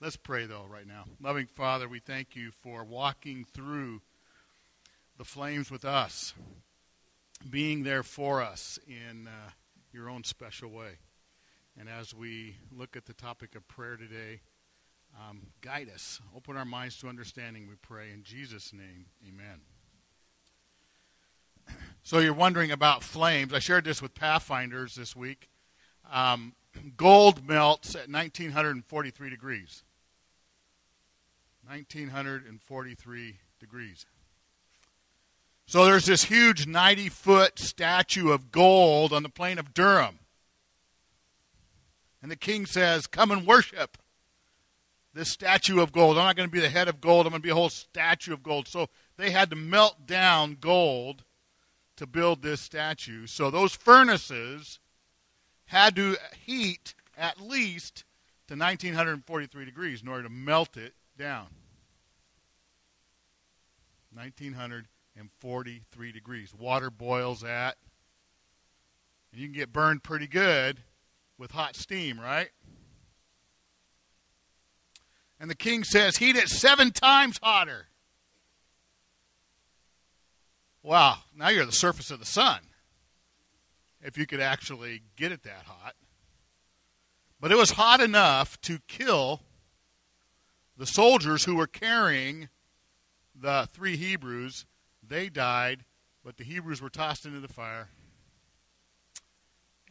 Let's pray, though, right now. Loving Father, we thank you for walking through the flames with us, being there for us in uh, your own special way. And as we look at the topic of prayer today, um, guide us. Open our minds to understanding, we pray. In Jesus' name, amen. So you're wondering about flames. I shared this with Pathfinders this week. Um, gold melts at 1943 degrees. 1943 degrees. So there's this huge 90 foot statue of gold on the plain of Dura. And the king says, Come and worship this statue of gold. I'm not going to be the head of gold, I'm going to be a whole statue of gold. So they had to melt down gold to build this statue. So those furnaces had to heat at least to 1943 degrees in order to melt it down. 1943 degrees. Water boils at, and you can get burned pretty good with hot steam, right? And the king says, heat it seven times hotter. Wow, now you're the surface of the sun. If you could actually get it that hot. But it was hot enough to kill the soldiers who were carrying the three Hebrews. They died, but the Hebrews were tossed into the fire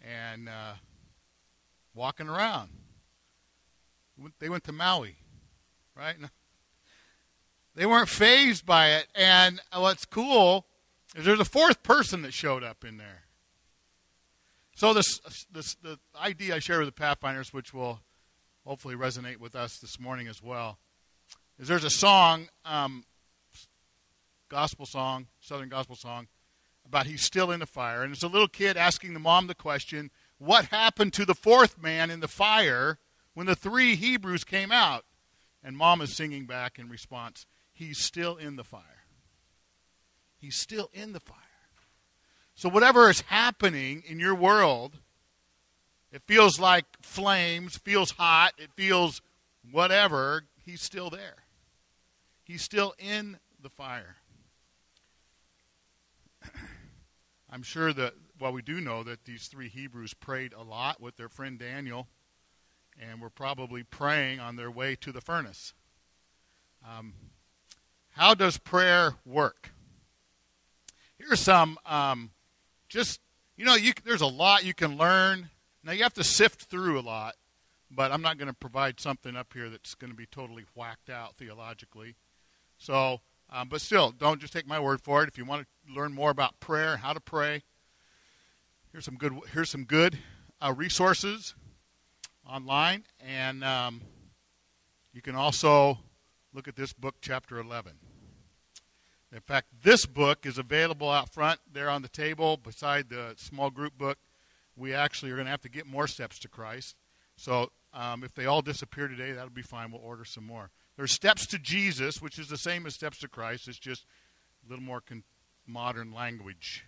and uh, walking around. They went to Maui, right? They weren't fazed by it. And what's cool is there's a fourth person that showed up in there. So this, this the idea I share with the Pathfinders, which will hopefully resonate with us this morning as well, is there's a song, um, gospel song, Southern gospel song, about he's still in the fire, and it's a little kid asking the mom the question, "What happened to the fourth man in the fire when the three Hebrews came out?" And mom is singing back in response, "He's still in the fire. He's still in the fire." So, whatever is happening in your world, it feels like flames, feels hot, it feels whatever, he's still there. He's still in the fire. I'm sure that, well, we do know that these three Hebrews prayed a lot with their friend Daniel, and were probably praying on their way to the furnace. Um, how does prayer work? Here's some um, just you know, you, there's a lot you can learn. Now you have to sift through a lot, but I'm not going to provide something up here that's going to be totally whacked out theologically. So, um, but still, don't just take my word for it. If you want to learn more about prayer how to pray, here's some good here's some good uh, resources online, and um, you can also look at this book, chapter 11. In fact, this book is available out front there on the table beside the small group book. We actually are going to have to get more steps to Christ. So um, if they all disappear today, that'll be fine. We'll order some more. There's Steps to Jesus, which is the same as Steps to Christ. It's just a little more con- modern language.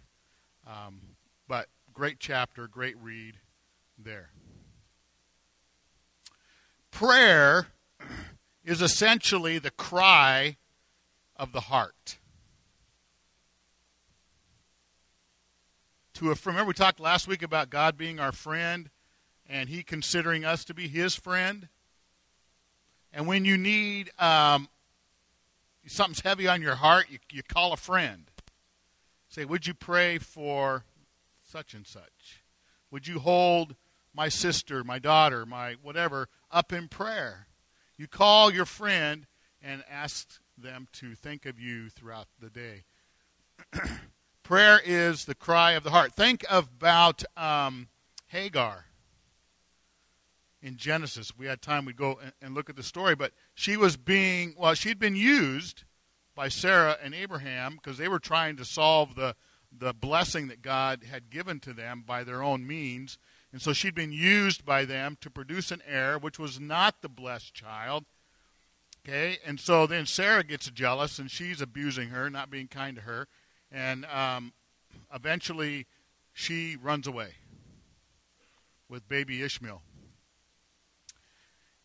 Um, but great chapter, great read there. Prayer is essentially the cry of the heart. To a friend. Remember, we talked last week about God being our friend and He considering us to be His friend. And when you need um, something's heavy on your heart, you, you call a friend. Say, Would you pray for such and such? Would you hold my sister, my daughter, my whatever up in prayer? You call your friend and ask them to think of you throughout the day. Prayer is the cry of the heart. Think about um, Hagar in Genesis. We had time, we'd go and, and look at the story. But she was being, well, she'd been used by Sarah and Abraham because they were trying to solve the, the blessing that God had given to them by their own means. And so she'd been used by them to produce an heir, which was not the blessed child. Okay, and so then Sarah gets jealous and she's abusing her, not being kind to her. And um, eventually, she runs away with baby Ishmael.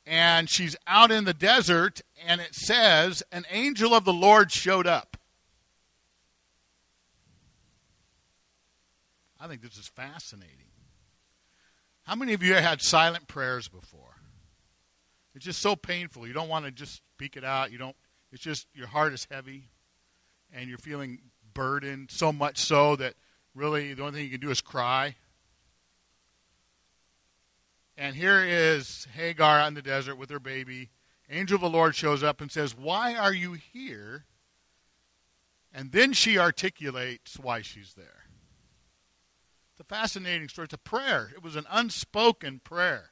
and she's out in the desert, and it says, An angel of the Lord showed up. I think this is fascinating. How many of you have had silent prayers before? It's just so painful. You don't want to just speak it out. You don't. It's just your heart is heavy, and you're feeling burdened so much so that really the only thing you can do is cry. And here is Hagar out in the desert with her baby. Angel of the Lord shows up and says, Why are you here? And then she articulates why she's there. It's a fascinating story. It's a prayer. It was an unspoken prayer,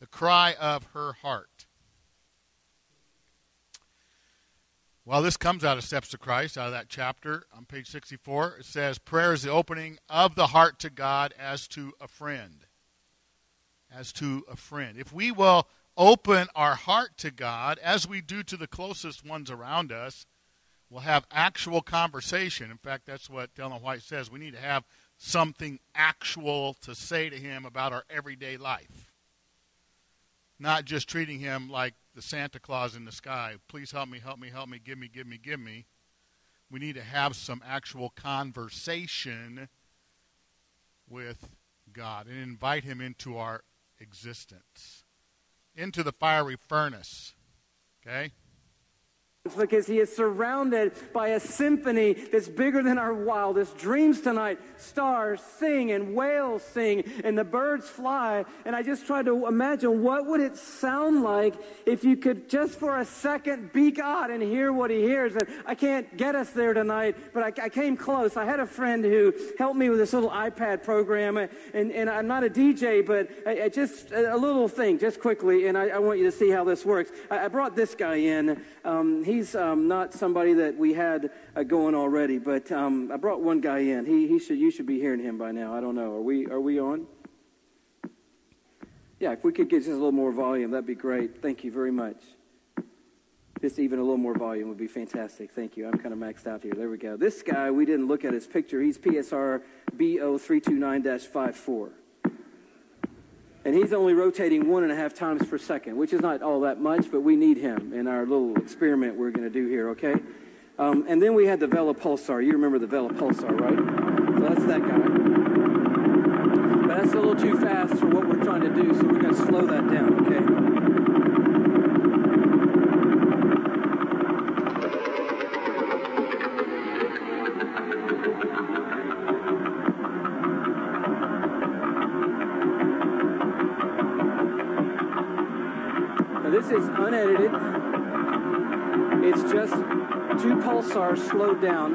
the cry of her heart. Well, this comes out of Steps to Christ, out of that chapter on page 64. It says, Prayer is the opening of the heart to God as to a friend as to a friend. If we will open our heart to God, as we do to the closest ones around us, we'll have actual conversation. In fact, that's what Ellen White says. We need to have something actual to say to Him about our everyday life. Not just treating Him like the Santa Claus in the sky. Please help me, help me, help me, give me, give me, give me. We need to have some actual conversation with God and invite Him into our existence into the fiery furnace. Okay? Because he is surrounded by a symphony that's bigger than our wildest dreams tonight. Stars sing and whales sing and the birds fly. And I just tried to imagine what would it sound like if you could just for a second be God and hear what he hears. And I can't get us there tonight, but I, I came close. I had a friend who helped me with this little iPad program. And, and I'm not a DJ, but I, I just a little thing, just quickly. And I, I, want you to see how this works. I, brought this guy in. Um, he's um, not somebody that we had uh, going already, but um, I brought one guy in. He, he should, you should be hearing him by now. I don't know. Are we, are we on? Yeah, if we could get just a little more volume, that'd be great. Thank you very much. Just even a little more volume would be fantastic. Thank you. I'm kind of maxed out here. There we go. This guy, we didn't look at his picture. He's PSR B0329 54 and he's only rotating one and a half times per second, which is not all that much, but we need him in our little experiment we're going to do here, okay? Um, and then we had the Vela Pulsar. You remember the Vela Pulsar, right? So that's that guy. But that's a little too fast for what we're trying to do, so we're going to slow that down, okay? Pulsars slowed down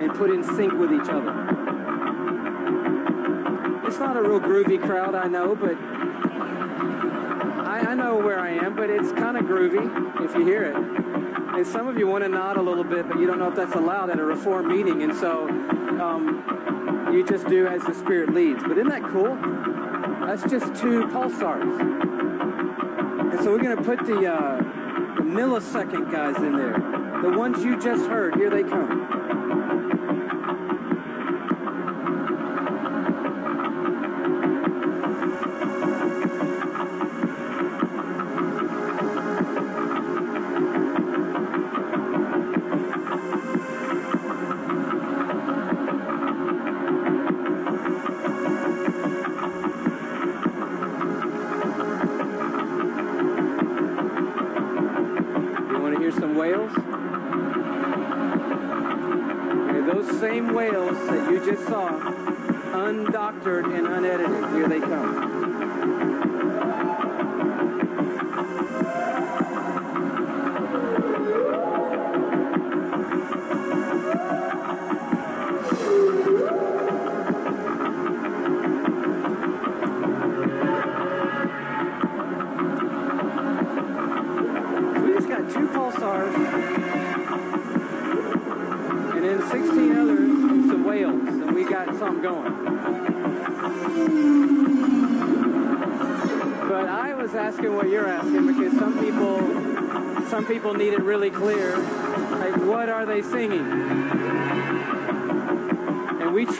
and put in sync with each other. It's not a real groovy crowd, I know, but I, I know where I am, but it's kind of groovy if you hear it. And some of you want to nod a little bit, but you don't know if that's allowed at a reform meeting, and so um, you just do as the Spirit leads. But isn't that cool? That's just two pulsars. And so we're going to put the, uh, the millisecond guys in there. The ones you just heard, here they come.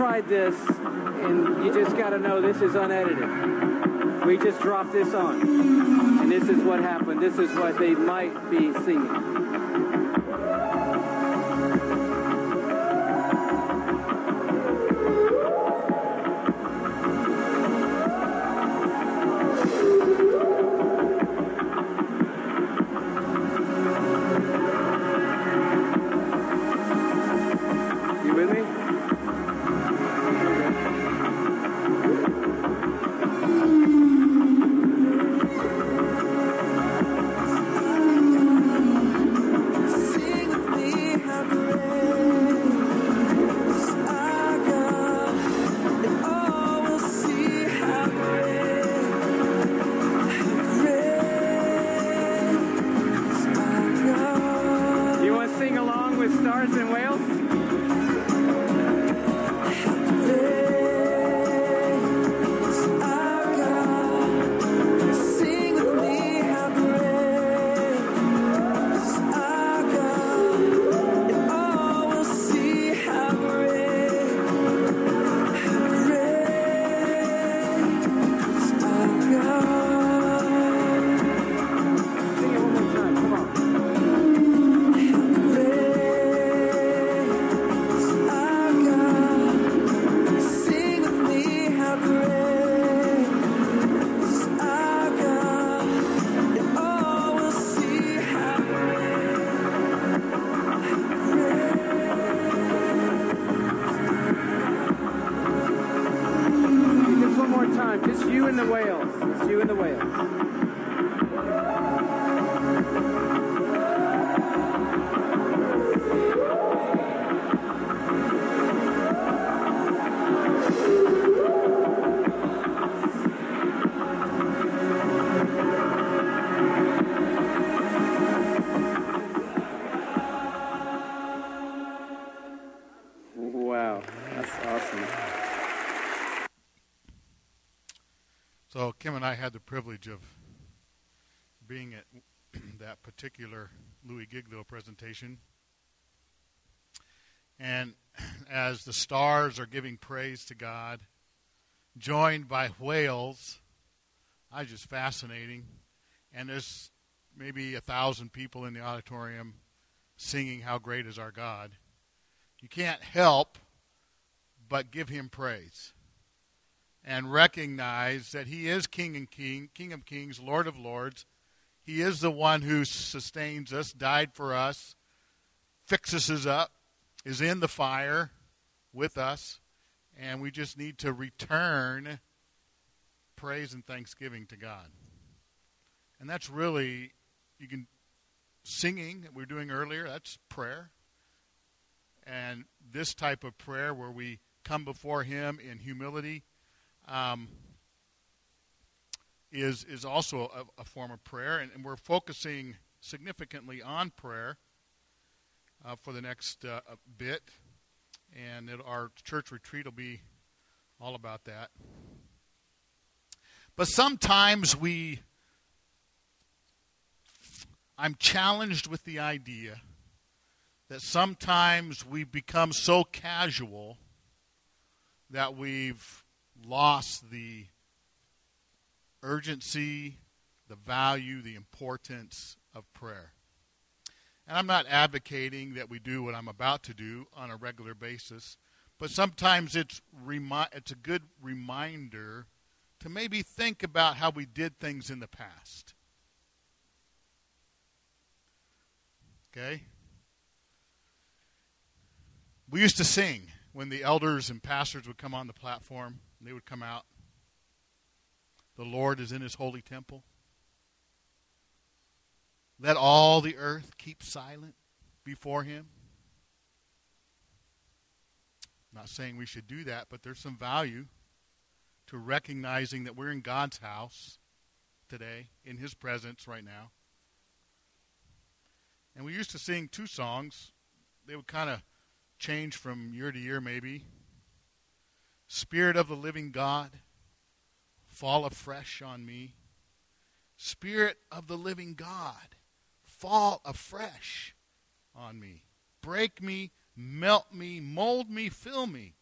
Tried this, and you just got to know this is unedited. We just dropped this on. And this is what happened. This is what they might be singing. Along with privilege of being at that particular Louie Giglio presentation. And as the stars are giving praise to God, joined by whales, I just fascinating. And there's maybe a thousand people in the auditorium singing "How Great Is Our God." You can't help but give Him praise and recognize that he is king and king king of kings lord of lords. He is the one who sustains us died for us fixes us up is in the fire with us and we just need to return praise and thanksgiving to god. And that's really you can singing that we were doing earlier that's prayer. And this type of prayer where we come before him in humility um, is is also a, a form of prayer, and, and we're focusing significantly on prayer uh, for the next uh, bit, and it, our church retreat will be all about that. But sometimes we, I'm challenged with the idea that sometimes we become so casual that we've lost the urgency, the value, the importance of prayer. And I'm not advocating that we do what I'm about to do on a regular basis, but sometimes it's remi- it's a good reminder to maybe think about how we did things in the past. Okay? We used to sing when the elders and pastors would come on the platform. They would come out. The Lord is in his holy temple. Let all the earth keep silent before him. not saying we should do that, but there's some value to recognizing that we're in God's house today, in his presence right now. And we used to sing two songs. They would kind of change from year to year, maybe. Spirit of the living God, fall afresh on me. Spirit of the living God, fall afresh on me. Break me, melt me, mold me, fill me.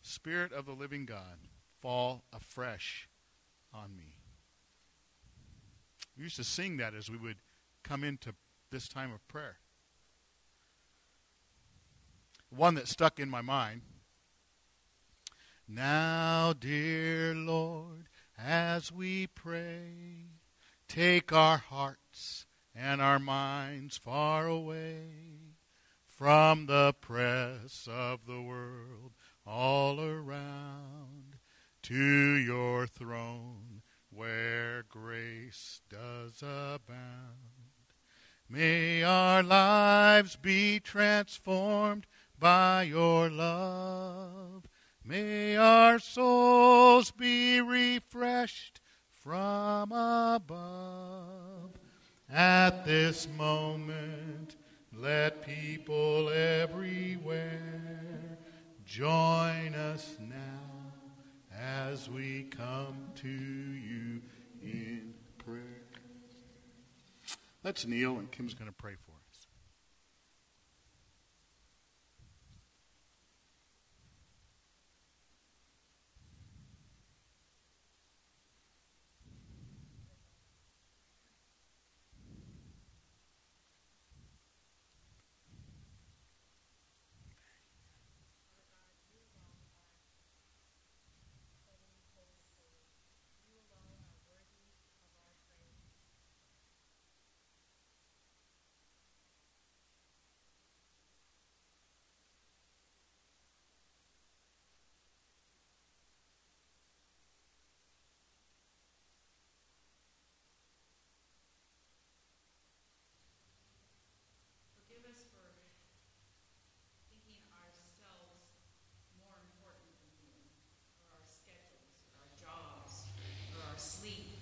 Spirit of the living God, fall afresh on me. We used to sing that as we would come into this time of prayer. One that stuck in my mind. Now, dear Lord, as we pray, take our hearts and our minds far away from the press of the world all around to your throne where grace does abound. May our lives be transformed by your love. May our souls be refreshed from above. At this moment, let people everywhere join us now as we come to you in prayer. Let's kneel, and Kim's going to pray for us. Forgive us for thinking ourselves more important than you, or our schedules, or our jobs, or our sleep.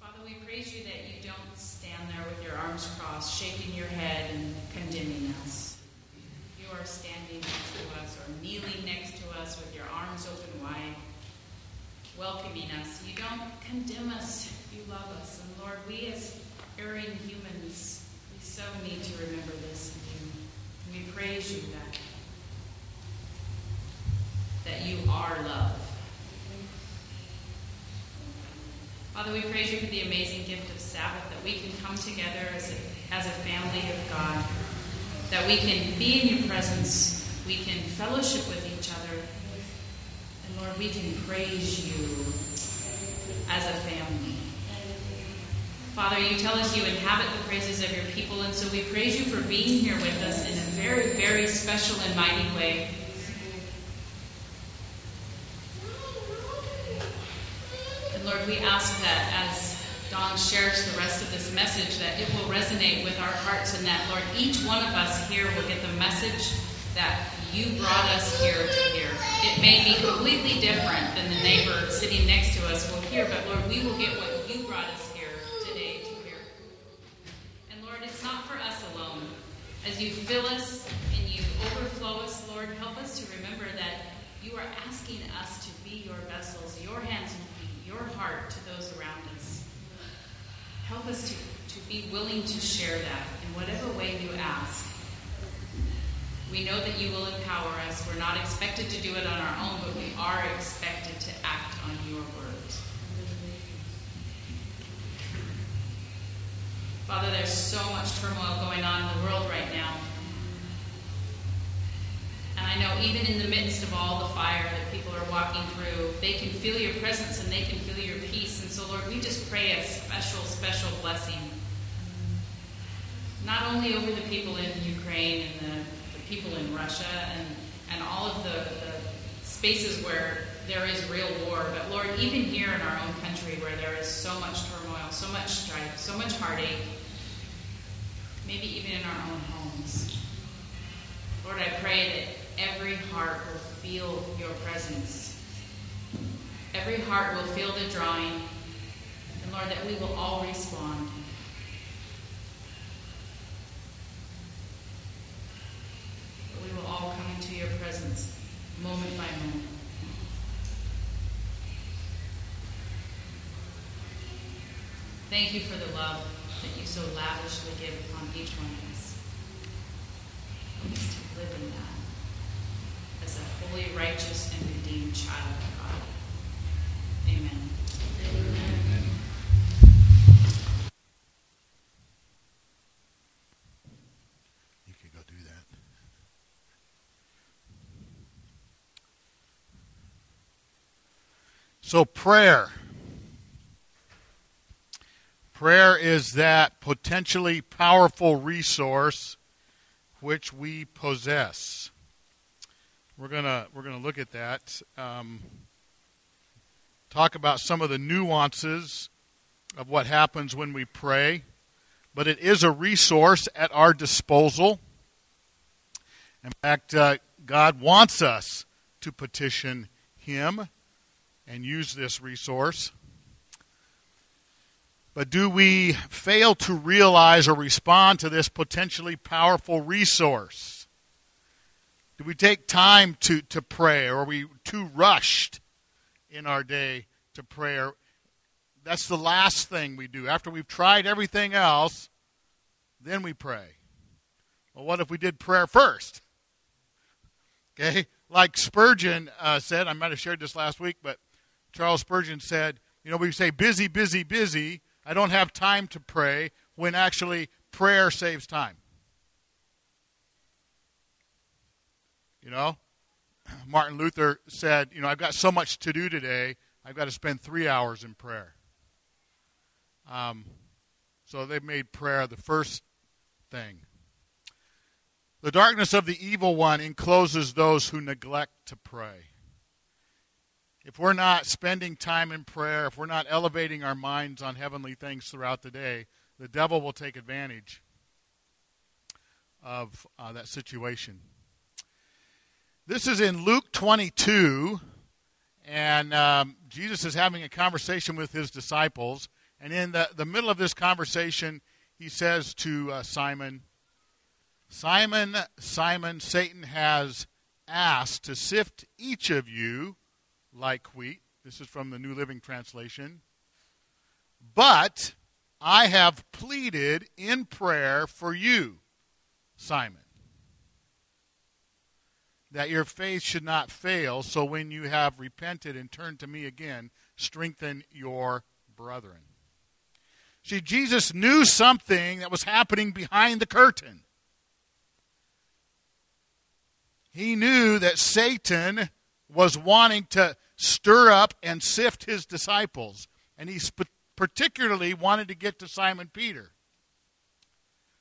Father, we praise you that you don't stand there with your arms crossed, shaking your head and condemning us. You are standing next to us or kneeling next to us with your arms open wide welcoming us. You don't condemn us, you love us. And Lord, we as erring humans, we so need to remember this in you. And we praise you that, that you are love. Father, we praise you for the amazing gift of Sabbath, that we can come together as a, as a family of God, that we can be in your presence, we can fellowship with each other, and Lord, we can praise you as a family. Father, you tell us you inhabit the praises of your people, and so we praise you for being here with us in a very, very special and mighty way. And Lord, we ask that as Don shares the rest of this message, that it will resonate with our hearts, and that, Lord, each one of us here will get the message that you brought us here to hear. It may be completely different than the neighbor sitting next to us will hear, but Lord, we will get what you brought us here today to hear. And Lord, it's not for us alone. As you fill us and you overflow us, Lord, help us to remember that you are asking us to be your vessels, your hands your heart to those around us. Help us to, to be willing to share that in whatever way you ask. We know that you will empower us. We're not expected to do it on our own, but we are expected to act on your words. Father, there's so much turmoil going on in the world right now. I know even in the midst of all the fire that people are walking through, they can feel your presence and they can feel your peace. And so, Lord, we just pray a special, special blessing. Not only over the people in Ukraine and the, the people in Russia and, and all of the, the spaces where there is real war, but Lord, even here in our own country where there is so much turmoil, so much strife, so much heartache, maybe even in our own homes. Lord, I pray that every heart will feel your presence. Every heart will feel the drawing. And Lord, that we will all respond. That we will all come into your presence moment by moment. Thank you for the love that you so lavishly give upon each one of us. To live in that as a holy, righteous, and redeemed child of God. Amen. You go do that. So, prayer. Prayer is that potentially powerful resource which we possess. We're gonna we're gonna look at that. Um, talk about some of the nuances of what happens when we pray but it is a resource at our disposal. In fact, uh, God wants us to petition Him and use this resource. But do we fail to realize or respond to this potentially powerful resource? Do we take time to, to pray, or are we too rushed in our day to pray? Or that's the last thing we do. After we've tried everything else, then we pray. Well, what if we did prayer first? Okay? Like Spurgeon uh, said, I might have shared this last week, but Charles Spurgeon said, you know, we say busy, busy, busy. I don't have time to pray when actually prayer saves time. You know? Martin Luther said, you know, I've got so much to do today, I've got to spend three hours in prayer. Um, so they made prayer the first thing. The darkness of the evil one encloses those who neglect to pray. If we're not spending time in prayer, if we're not elevating our minds on heavenly things throughout the day, the devil will take advantage of uh, that situation. This is in Luke 22, and um, Jesus is having a conversation with his disciples. And in the, the middle of this conversation, he says to uh, Simon, Simon, Simon, Satan has asked to sift each of you like wheat. This is from the New Living Translation. But I have pleaded in prayer for you, Simon, that your faith should not fail, so when you have repented and turned to me again, strengthen your brethren. See, Jesus knew something that was happening behind the curtain. He knew that Satan was wanting to stir up and sift his disciples, and he sp- particularly wanted to get to Simon Peter.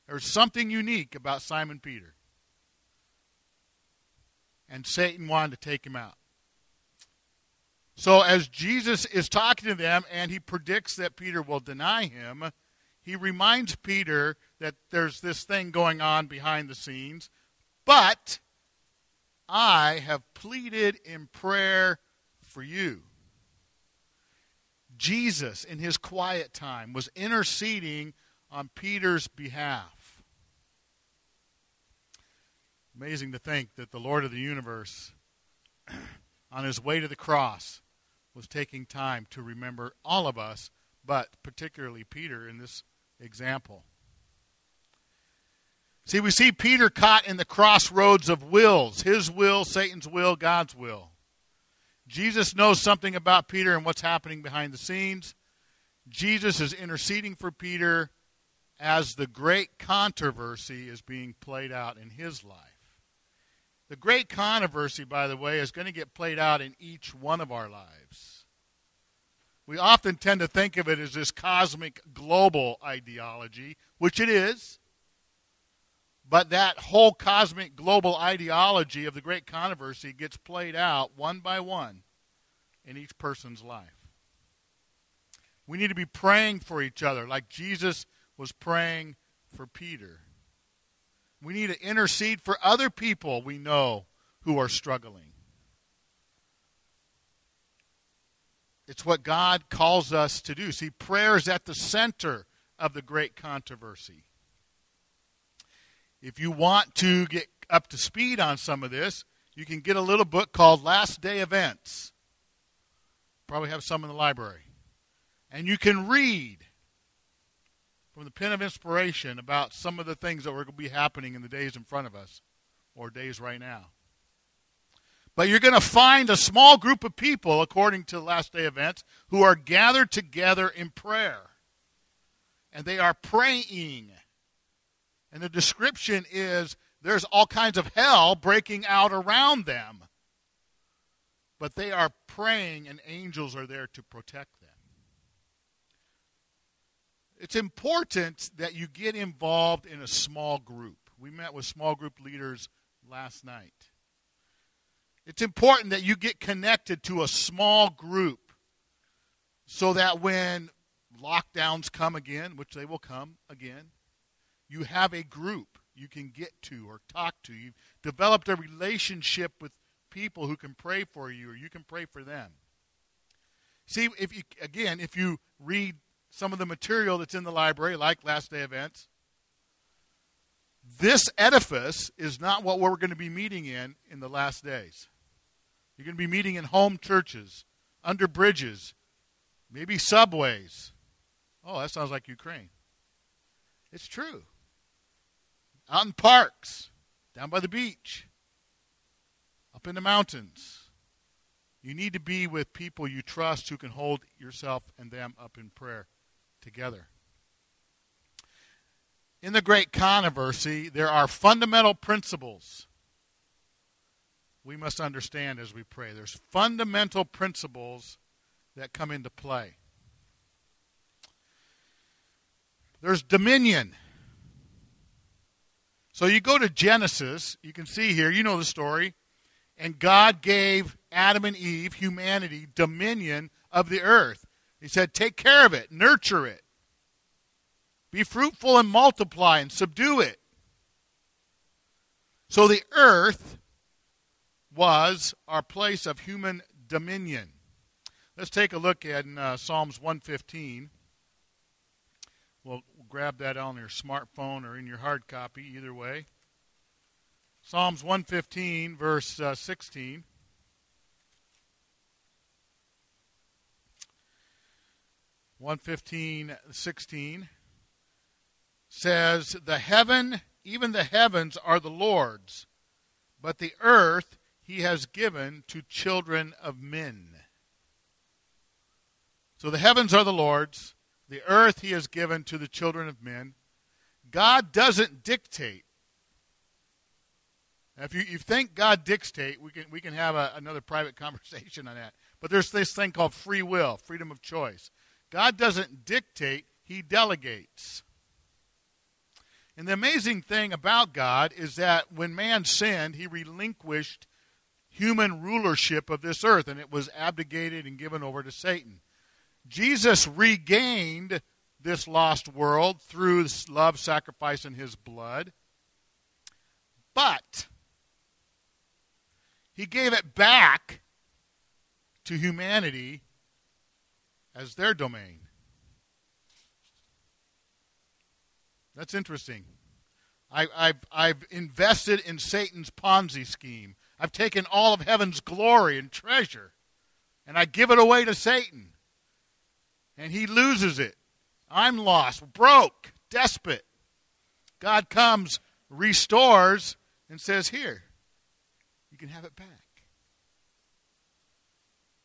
There's something unique about Simon Peter. And Satan wanted to take him out. So, as Jesus is talking to them and he predicts that Peter will deny him, he reminds Peter that there's this thing going on behind the scenes, but I have pleaded in prayer for you. Jesus, in his quiet time, was interceding on Peter's behalf. Amazing to think that the Lord of the universe, on his way to the cross, was taking time to remember all of us, but particularly Peter in this example. See, we see Peter caught in the crossroads of wills his will, Satan's will, God's will. Jesus knows something about Peter and what's happening behind the scenes. Jesus is interceding for Peter as the great controversy is being played out in his life. The great controversy, by the way, is going to get played out in each one of our lives. We often tend to think of it as this cosmic global ideology, which it is. But that whole cosmic global ideology of the great controversy gets played out one by one in each person's life. We need to be praying for each other like Jesus was praying for Peter. We need to intercede for other people we know who are struggling. It's what God calls us to do. See, prayer is at the center of the great controversy. If you want to get up to speed on some of this, you can get a little book called Last Day Events. Probably have some in the library. And you can read from the pen of inspiration about some of the things that are going to be happening in the days in front of us or days right now. But you're going to find a small group of people, according to last day events, who are gathered together in prayer. And they are praying. And the description is there's all kinds of hell breaking out around them. But they are praying, and angels are there to protect them. It's important that you get involved in a small group. We met with small group leaders last night. It's important that you get connected to a small group so that when lockdowns come again, which they will come again, you have a group you can get to or talk to. You've developed a relationship with people who can pray for you or you can pray for them. See, if you again, if you read some of the material that's in the library, like last day events, this edifice is not what we're going to be meeting in in the last days. You're going to be meeting in home churches, under bridges, maybe subways. Oh, that sounds like Ukraine. It's true. Out in parks, down by the beach, up in the mountains. You need to be with people you trust who can hold yourself and them up in prayer together. In the great controversy, there are fundamental principles we must understand as we pray. There's fundamental principles that come into play. There's dominion. So you go to Genesis, you can see here, you know the story, and God gave Adam and Eve, humanity, dominion of the earth. He said, Take care of it, nurture it, be fruitful and multiply and subdue it. So the earth was our place of human dominion. Let's take a look at uh, Psalms 115. We'll grab that on your smartphone or in your hard copy, either way. Psalms 115, verse uh, 16. One fifteen sixteen says, "The heaven, even the heavens, are the Lord's, but the earth He has given to children of men." So the heavens are the Lord's, the earth He has given to the children of men. God doesn't dictate now, if you, you think God dictate, we can, we can have a, another private conversation on that. But there's this thing called free will, freedom of choice. God doesn't dictate, He delegates. And the amazing thing about God is that when man sinned, He relinquished human rulership of this earth, and it was abdicated and given over to Satan. Jesus regained this lost world through love, sacrifice, and His blood. But he gave it back to humanity as their domain. That's interesting. I, have I've invested in Satan's Ponzi scheme. I've taken all of heaven's glory and treasure, and I give it away to Satan. And he loses it. I'm lost, broke, desperate. God comes, restores, and says, Here, you can have it back.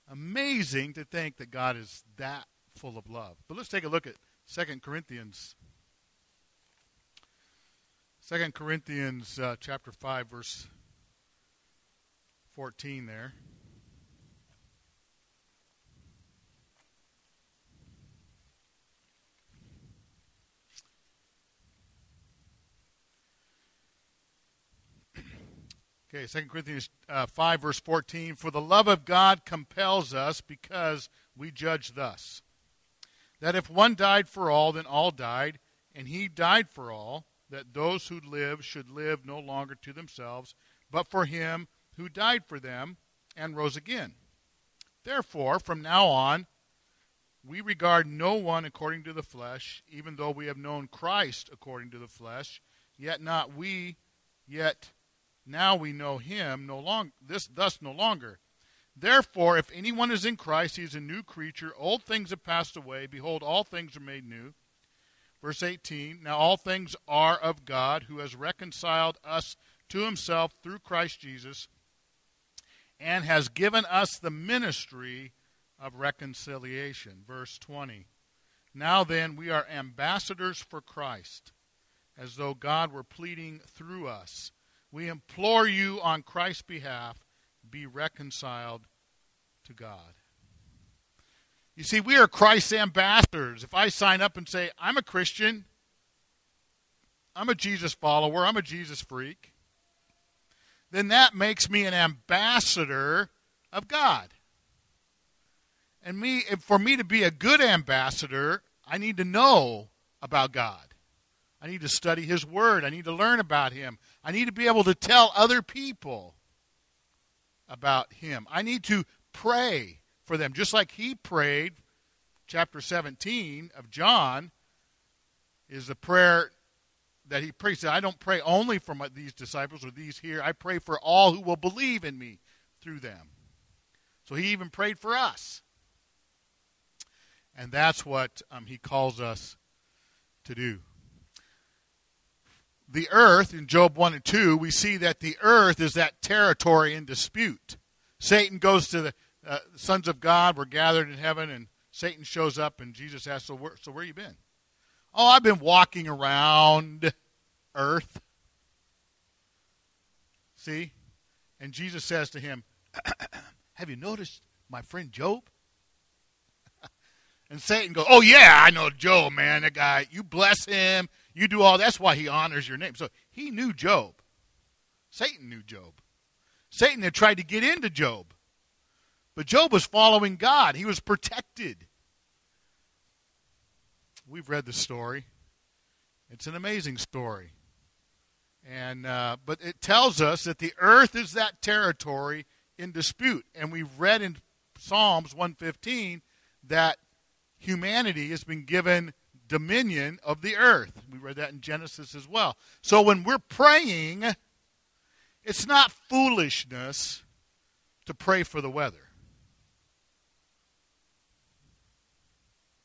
Amazing to think that God is that full of love. But let's take a look at 2 Corinthians. 2 Corinthians uh, chapter 5 verse 14 there. Okay, 2 Corinthians uh, 5, verse 14. For the love of God compels us because we judge thus that if one died for all, then all died, and he died for all, that those who live should live no longer to themselves, but for him who died for them and rose again. Therefore, from now on, we regard no one according to the flesh, even though we have known Christ according to the flesh, yet not we, yet now we know him no longer this thus no longer. Therefore, if anyone is in Christ, he is a new creature. Old things have passed away. Behold, all things are made new. Verse 18 Now all things are of God, who has reconciled us to himself through Christ Jesus, and has given us the ministry of reconciliation. Verse 20. Now then, we are ambassadors for Christ, as though God were pleading through us. We implore you on Christ's behalf, be reconciled to God. You see, we are Christ's ambassadors. If I sign up and say, I'm a Christian, I'm a Jesus follower, I'm a Jesus freak, then that makes me an ambassador of God. And me, for me to be a good ambassador, I need to know about God. I need to study His Word. I need to learn about Him. I need to be able to tell other people about Him. I need to pray for them, just like He prayed. Chapter 17 of John is the prayer that He prays. I don't pray only for my, these disciples or these here. I pray for all who will believe in me through them. So He even prayed for us. And that's what um, he calls us to do. The earth, in Job 1 and 2, we see that the earth is that territory in dispute. Satan goes to the uh, sons of God, were gathered in heaven, and Satan shows up, and Jesus asks, So where, so where you been? Oh, I've been walking around earth. See? And Jesus says to him, Have you noticed my friend Job? And Satan goes, Oh, yeah, I know Job, man. That guy, you bless him. You do all that's why he honors your name. So he knew Job. Satan knew Job. Satan had tried to get into Job. But Job was following God, he was protected. We've read the story. It's an amazing story. And uh, but it tells us that the earth is that territory in dispute. And we've read in Psalms 115 that humanity has been given dominion of the earth. We read that in Genesis as well. So when we're praying, it's not foolishness to pray for the weather.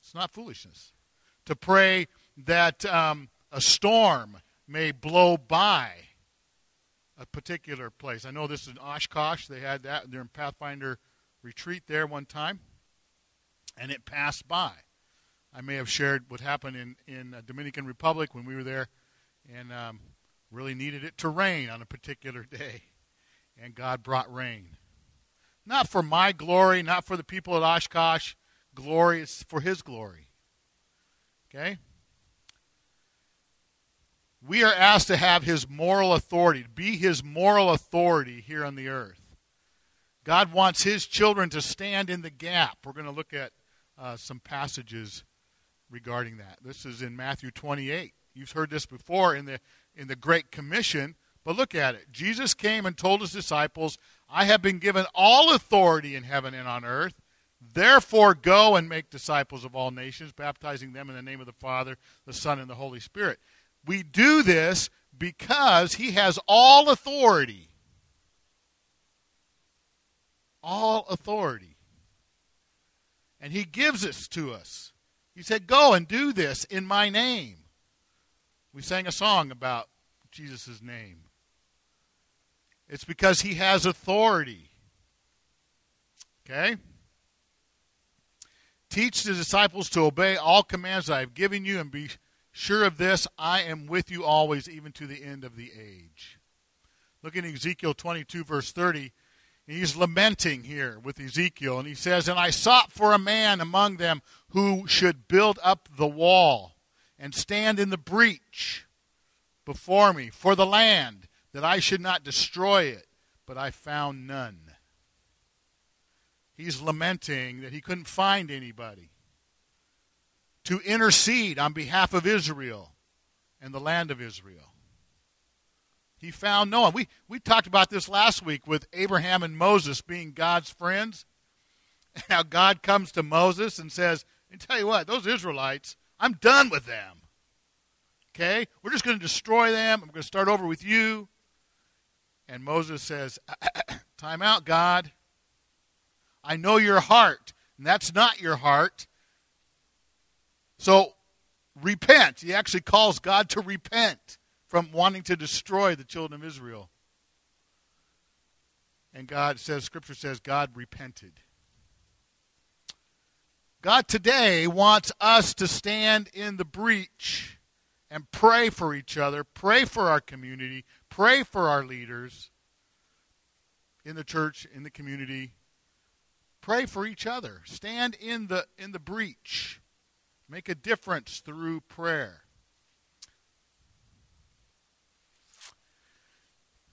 It's not foolishness to pray that um, a storm may blow by a particular place. I know this is in Oshkosh. They had that during Pathfinder retreat there one time and it passed by. I may have shared what happened in in Dominican Republic when we were there, and um, really needed it to rain on a particular day, and God brought rain. Not for my glory, not for the people at Oshkosh glory, is for His glory. Okay. We are asked to have His moral authority, to be His moral authority here on the earth. God wants His children to stand in the gap. We're going to look at uh, some passages regarding that. This is in Matthew 28. You've heard this before in the in the Great Commission, but look at it. Jesus came and told his disciples, "I have been given all authority in heaven and on earth. Therefore, go and make disciples of all nations, baptizing them in the name of the Father, the Son, and the Holy Spirit." We do this because he has all authority. All authority and he gives this to us. He said, Go and do this in my name. We sang a song about Jesus' name. It's because he has authority. Okay? Teach the disciples to obey all commands I have given you, and be sure of this I am with you always, even to the end of the age. Look in Ezekiel 22, verse 30. He's lamenting here with Ezekiel, and he says, And I sought for a man among them who should build up the wall and stand in the breach before me for the land, that I should not destroy it, but I found none. He's lamenting that he couldn't find anybody to intercede on behalf of Israel and the land of Israel. He found no one. We, we talked about this last week with Abraham and Moses being God's friends. Now God comes to Moses and says, and tell you what, those Israelites, I'm done with them. Okay? We're just going to destroy them. I'm going to start over with you. And Moses says, Time out, God. I know your heart, and that's not your heart. So repent. He actually calls God to repent from wanting to destroy the children of Israel. and God says, Scripture says, God repented. God today wants us to stand in the breach and pray for each other, pray for our community, pray for our leaders in the church, in the community. Pray for each other. Stand in the in the breach. Make a difference through prayer.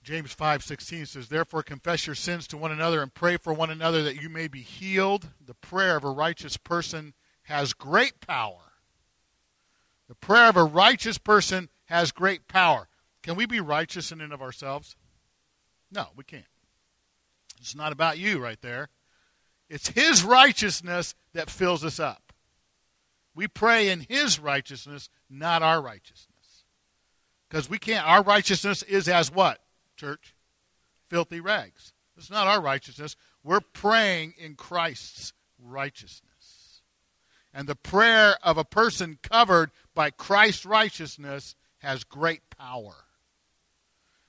James 5:16 says, "Therefore confess your sins to one another and pray for one another that you may be healed. The prayer of a righteous person has great power." The prayer of a righteous person has great power. Can we be righteous in and of ourselves? No, we can't. It's not about you right there. It's his righteousness that fills us up. We pray in his righteousness, not our righteousness. Because we can't our righteousness is as what? Church? Filthy rags. It's not our righteousness. We're praying in Christ's righteousness. And the prayer of a person covered by Christ's righteousness has great power.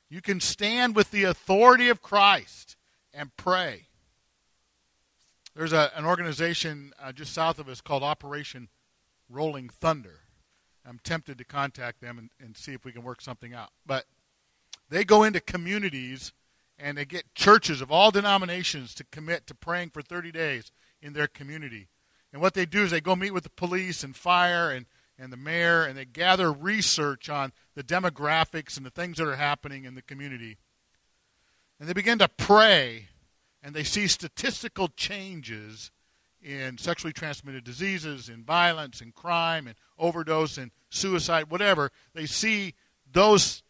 You can stand with the authority of Christ and pray. There's a, an organization uh, just south of us called Operation Rolling Thunder. I'm tempted to contact them and, and see if we can work something out. But they go into communities and they get churches of all denominations to commit to praying for 30 days in their community. And what they do is they go meet with the police and fire and, and the mayor, and they gather research on the demographics and the things that are happening in the community. And they begin to pray, and they see statistical changes in sexually transmitted diseases, in violence, in crime, in overdose, and suicide, whatever. They see those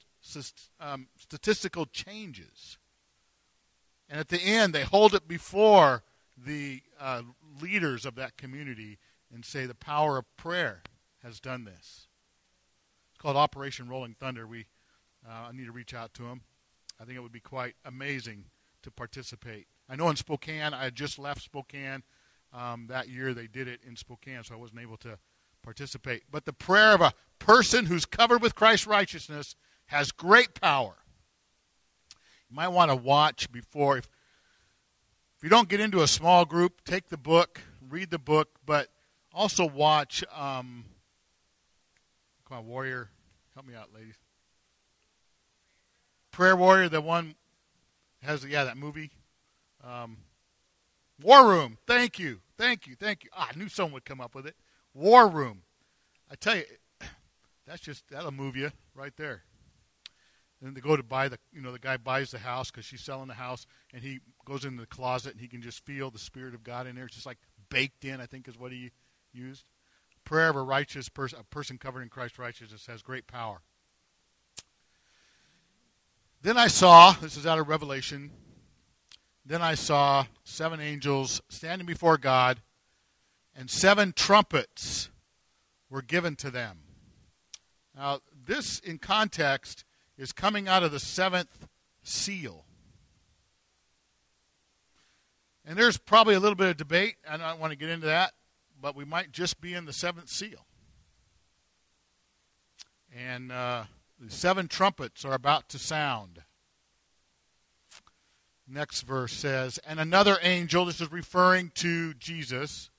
um, statistical changes. And at the end, they hold it before the uh, leaders of that community and say, The power of prayer has done this. It's called Operation Rolling Thunder. We uh, need to reach out to them. I think it would be quite amazing to participate. I know in Spokane, I just left Spokane um, that year. They did it in Spokane, so I wasn't able to participate. But the prayer of a person who's covered with Christ's righteousness has great power. You might want to watch before. If, if you don't get into a small group, take the book, read the book, but also watch. Um, come on, Warrior. Help me out, ladies. Prayer Warrior, the one has, yeah, that movie. Um, War Room. Thank you. Thank you. Thank you. Ah, I knew someone would come up with it. War Room. I tell you, that's just, that'll move you right there. And they go to buy the, you know, the guy buys the house because she's selling the house, and he goes into the closet and he can just feel the Spirit of God in there. It's just like baked in, I think is what he used. Prayer of a righteous person, a person covered in Christ's righteousness, has great power. Then I saw, this is out of Revelation, then I saw seven angels standing before God, and seven trumpets were given to them. Now, this in context is coming out of the seventh seal. And there's probably a little bit of debate. I don't want to get into that, but we might just be in the seventh seal. And uh, the seven trumpets are about to sound. Next verse says, And another angel, this is referring to Jesus,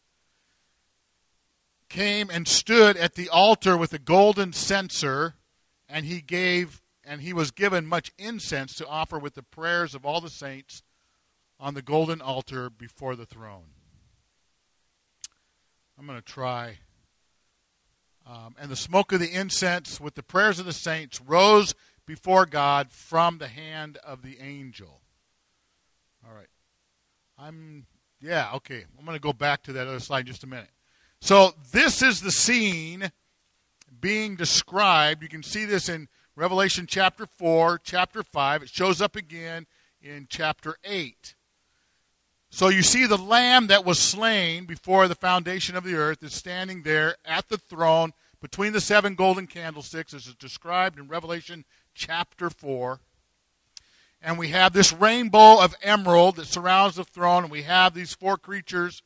came and stood at the altar with a golden censer, and he gave and he was given much incense to offer with the prayers of all the saints on the golden altar before the throne. I'm going to try. Um, and the smoke of the incense with the prayers of the saints rose before God from the hand of the angel. All right. I'm, yeah, okay. I'm going to go back to that other slide just a minute. So this is the scene being described. You can see this in Revelation chapter 4, chapter 5. It shows up again in chapter 8. So you see the lamb that was slain before the foundation of the earth is standing there at the throne between the seven golden candlesticks, as is described in Revelation chapter 4. And we have this rainbow of emerald that surrounds the throne, and we have these four creatures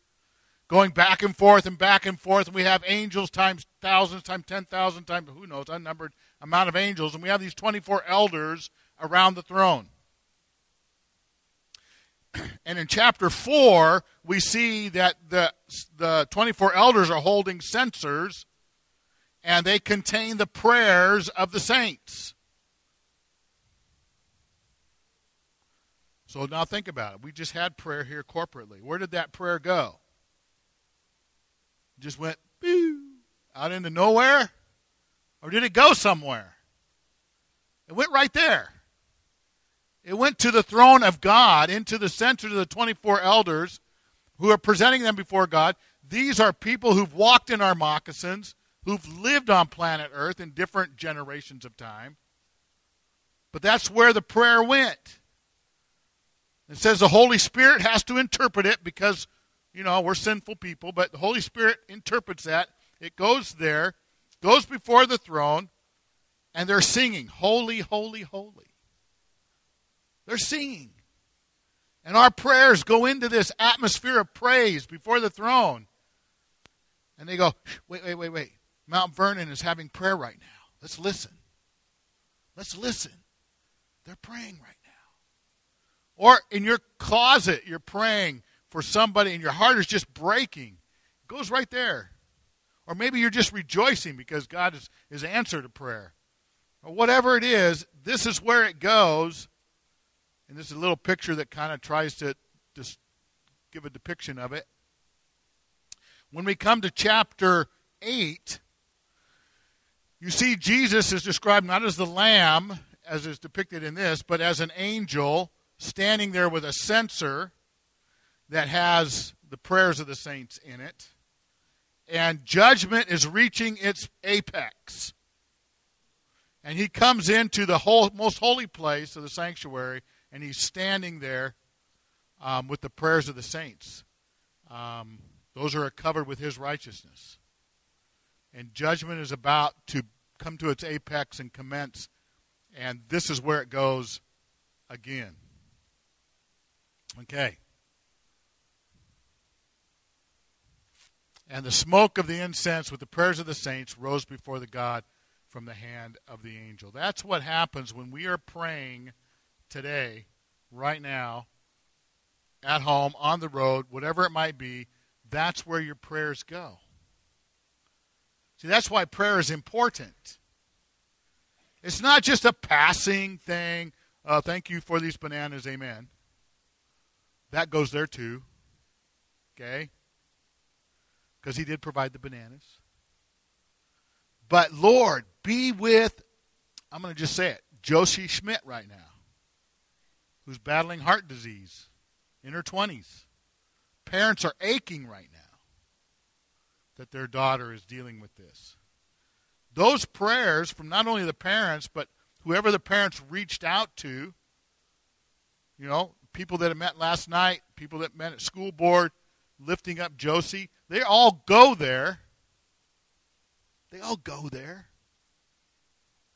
going back and forth and back and forth, and we have angels times thousands, times 10,000, times who knows, unnumbered amount of angels, and we have these 24 elders around the throne. And in chapter 4, we see that the, the 24 elders are holding censers and they contain the prayers of the saints. So now think about it. We just had prayer here corporately. Where did that prayer go? Just went out into nowhere? Or did it go somewhere? It went right there. It went to the throne of God, into the center of the 24 elders who are presenting them before God. These are people who've walked in our moccasins, who've lived on planet Earth in different generations of time. But that's where the prayer went. It says the Holy Spirit has to interpret it because, you know, we're sinful people, but the Holy Spirit interprets that. It goes there, goes before the throne, and they're singing, Holy, Holy, Holy. They're singing. And our prayers go into this atmosphere of praise before the throne. And they go, wait, wait, wait, wait. Mount Vernon is having prayer right now. Let's listen. Let's listen. They're praying right now. Or in your closet, you're praying for somebody and your heart is just breaking. It goes right there. Or maybe you're just rejoicing because God has, has answered a prayer. Or whatever it is, this is where it goes. And this is a little picture that kind of tries to just give a depiction of it. When we come to chapter 8, you see Jesus is described not as the lamb, as is depicted in this, but as an angel standing there with a censer that has the prayers of the saints in it. And judgment is reaching its apex. And he comes into the whole, most holy place of the sanctuary, and he's standing there um, with the prayers of the saints. Um, those are covered with his righteousness. And judgment is about to come to its apex and commence. And this is where it goes again. Okay. And the smoke of the incense with the prayers of the saints rose before the God from the hand of the angel. That's what happens when we are praying today, right now, at home, on the road, whatever it might be. That's where your prayers go. See, that's why prayer is important. It's not just a passing thing. Uh, thank you for these bananas, amen. That goes there too. Okay? Because he did provide the bananas. But Lord, be with, I'm going to just say it, Josie Schmidt right now, who's battling heart disease in her 20s. Parents are aching right now that their daughter is dealing with this. Those prayers from not only the parents, but whoever the parents reached out to, you know, people that met last night, people that met at school board, lifting up Josie, they all go there. They all go there.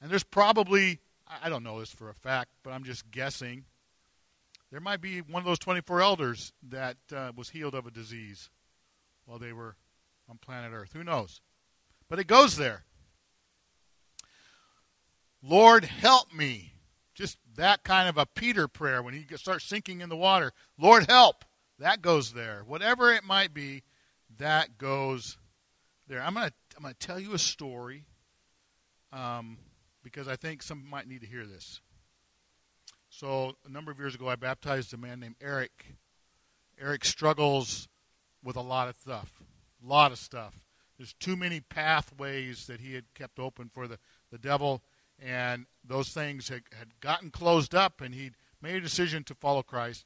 And there's probably, I don't know this for a fact, but I'm just guessing. There might be one of those 24 elders that uh, was healed of a disease while they were on planet Earth. Who knows? But it goes there. Lord, help me. Just that kind of a Peter prayer when he starts sinking in the water. Lord, help. That goes there. Whatever it might be, that goes there. I'm to I'm to tell you a story um, because I think some might need to hear this. So, a number of years ago, I baptized a man named Eric. Eric struggles with a lot of stuff. A lot of stuff. There's too many pathways that he had kept open for the, the devil and those things had, had gotten closed up, and he'd made a decision to follow Christ.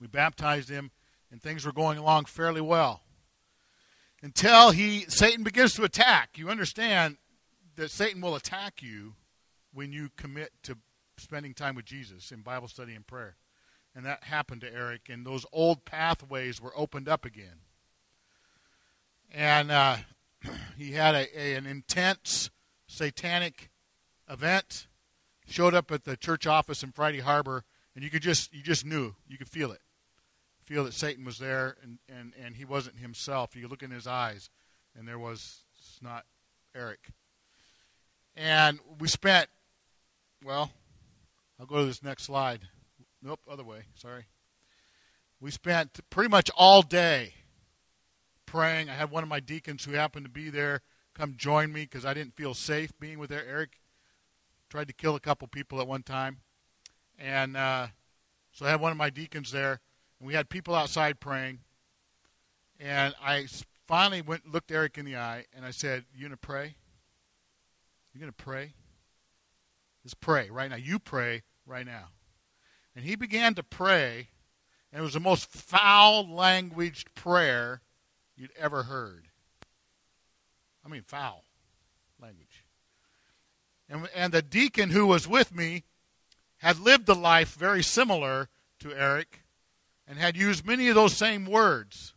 We baptized him, and things were going along fairly well until he Satan begins to attack. You understand that Satan will attack you when you commit to spending time with Jesus in Bible study and prayer. And that happened to Eric, and those old pathways were opened up again. And uh, he had a, a, an intense satanic event. Showed up at the church office in Friday Harbor, and you could just you just knew you could feel it, feel that Satan was there, and and and he wasn't himself. You look in his eyes, and there was not Eric. And we spent, well, I'll go to this next slide. nope, other way. Sorry. We spent pretty much all day praying. I had one of my deacons who happened to be there come join me because I didn't feel safe being with there. Eric tried to kill a couple people at one time, and uh, so I had one of my deacons there, and we had people outside praying. And I finally went looked Eric in the eye, and I said, "You gonna pray? You gonna pray? Just pray right now. You pray right now." And he began to pray, and it was the most foul languaged prayer you'd ever heard. I mean, foul language. And, and the deacon who was with me had lived a life very similar to Eric and had used many of those same words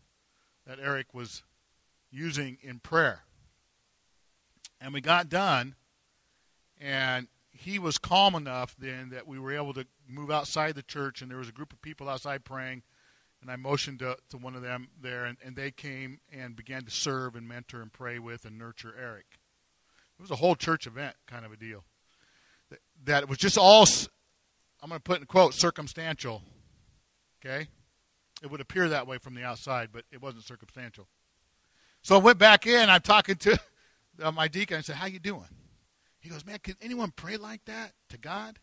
that Eric was using in prayer. And we got done, and he was calm enough then that we were able to move outside the church, and there was a group of people outside praying. And I motioned to, to one of them there, and, and they came and began to serve and mentor and pray with and nurture Eric. It was a whole church event kind of a deal. That, that was just all, I'm going to put in quotes, circumstantial. Okay? It would appear that way from the outside, but it wasn't circumstantial. So I went back in. I'm talking to uh, my deacon. I said, "How you doing?" He goes, "Man, can anyone pray like that to God?"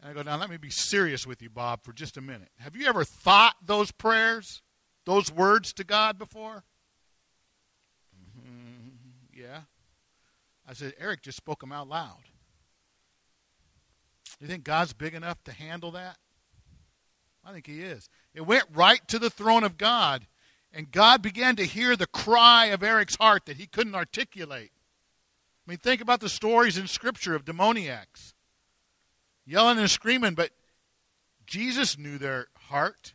And I go, "Now let me be serious with you, Bob, for just a minute. Have you ever thought those prayers, those words to God before?" "Mhm, yeah. I said, "Eric just spoke them out loud. You think God's big enough to handle that?" I think he is. It went right to the throne of God, and God began to hear the cry of Eric's heart that he couldn't articulate. I mean, think about the stories in Scripture of demoniacs yelling and screaming, but Jesus knew their heart.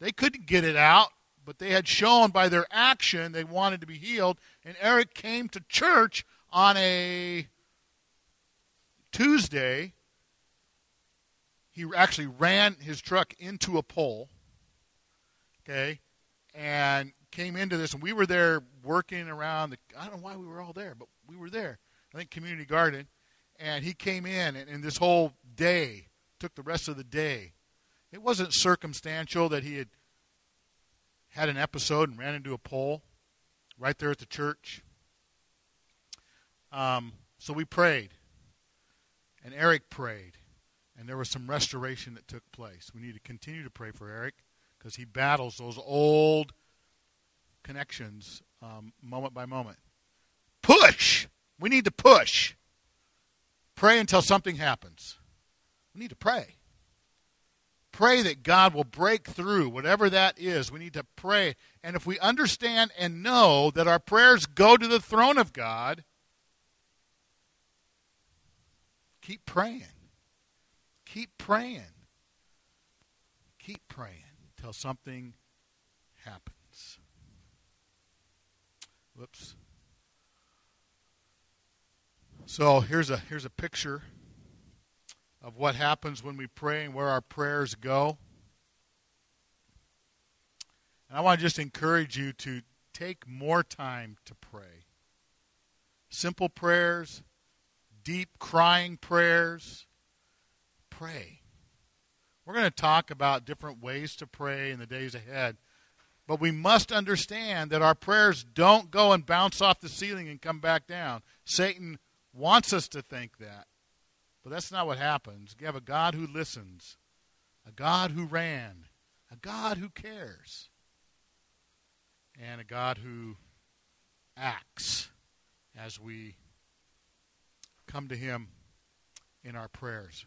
They couldn't get it out, but they had shown by their action they wanted to be healed. And Eric came to church on a Tuesday he actually ran his truck into a pole okay and came into this. And we were there working around the i don't know why we were all there but we were there. I think community garden. And he came in and, and this whole day took the rest of the day. It wasn't circumstantial that he had had an episode and ran into a pole right there at the church. Um, so we prayed. And eric prayed and there was some restoration that took place. We need to continue to pray for Eric because he battles those old connections um, moment by moment. Push! We need to push. Pray until something happens. We need to pray. Pray that God will break through whatever that is. We need to pray. And if we understand and know that our prayers go to the throne of God, keep praying. Keep praying. Keep praying till something happens. Whoops. So here's a here's a picture of what happens when we pray and where our prayers go. And I want to just encourage you to take more time to pray. Simple prayers, deep crying prayers pray. We're going to talk about different ways to pray in the days ahead. But we must understand that our prayers don't go and bounce off the ceiling and come back down. Satan wants us to think that. But that's not what happens. You have a God who listens, a God who ran, a God who cares, and a God who acts as we come to Him in our prayers.